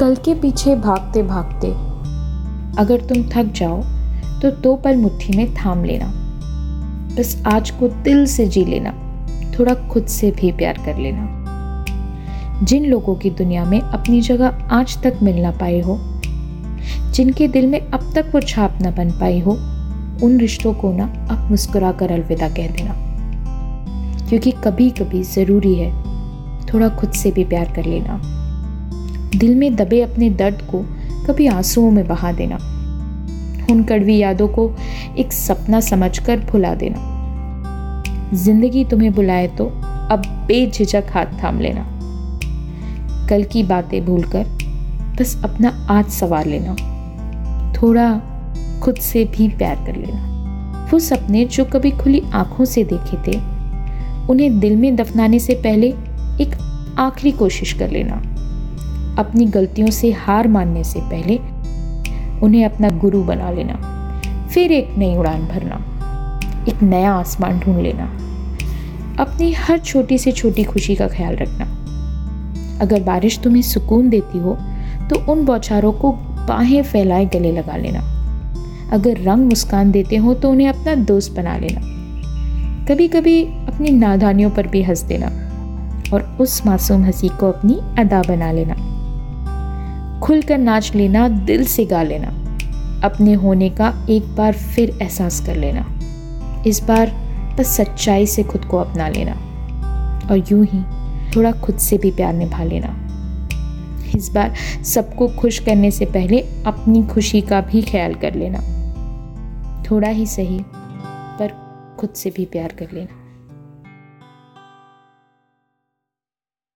कल के पीछे भागते भागते। अगर तुम थक जाओ तो दो पल मुट्ठी में थाम लेना। बस आज को दिल से जी लेना, थोड़ा खुद से भी प्यार कर लेना। जिन लोगों की दुनिया में अपनी जगह आज तक मिल ना पाए हो, जिनके दिल में अब तक वो छाप ना बन पाई हो, उन रिश्तों को ना अब मुस्कुरा कर अलविदा कह देना। क्योंकि कभी कभी ज़रूरी है, थोड़ा खुद से भी प्यार कर लेना। दिल में दबे अपने दर्द को कभी आंसुओं में बहा देना। उन कड़वी यादों को एक सपना समझकर भुला देना। ज़िंदगी तुम्हें बुलाए तो अब बेझिझक हाथ थाम लेना। कल की बातें भूलकर बस अपना आज सवार लेना। थोड़ा खुद से भी प्यार कर लेना। वो सपने जो कभी खुली आँखों से देखे थे, उन्हें दिल में दफनाने से पहले एक आखिरी कोशिश कर लेना। अपनी गलतियों से हार मानने से पहले उन्हें अपना गुरु बना लेना, फिर एक नई उड़ान भरना, एक नया आसमान ढूंढ लेना, अपनी हर छोटी से छोटी खुशी का ख्याल रखना। अगर बारिश तुम्हें सुकून देती हो तो उन बौछारों को बाहें फैलाए, गले लगा लेना। अगर रंग मुस्कान देते हो तो उन्हें अपना दोस्त बना लेना। कभी कभी अपनी नादानियों पर भी हंस देना और उस मासूम हँसी को अपनी अदा बना लेना। खुलकर नाच लेना, दिल से गा लेना। अपने होने का एक बार फिर एहसास कर लेना। इस बार बस सच्चाई से खुद को अपना लेना। और यूँ ही थोड़ा खुद से भी प्यार निभा लेना। इस बार सबको खुश करने से पहले अपनी खुशी का भी ख्याल कर लेना। थोड़ा ही सही, पर खुद से भी प्यार कर लेना।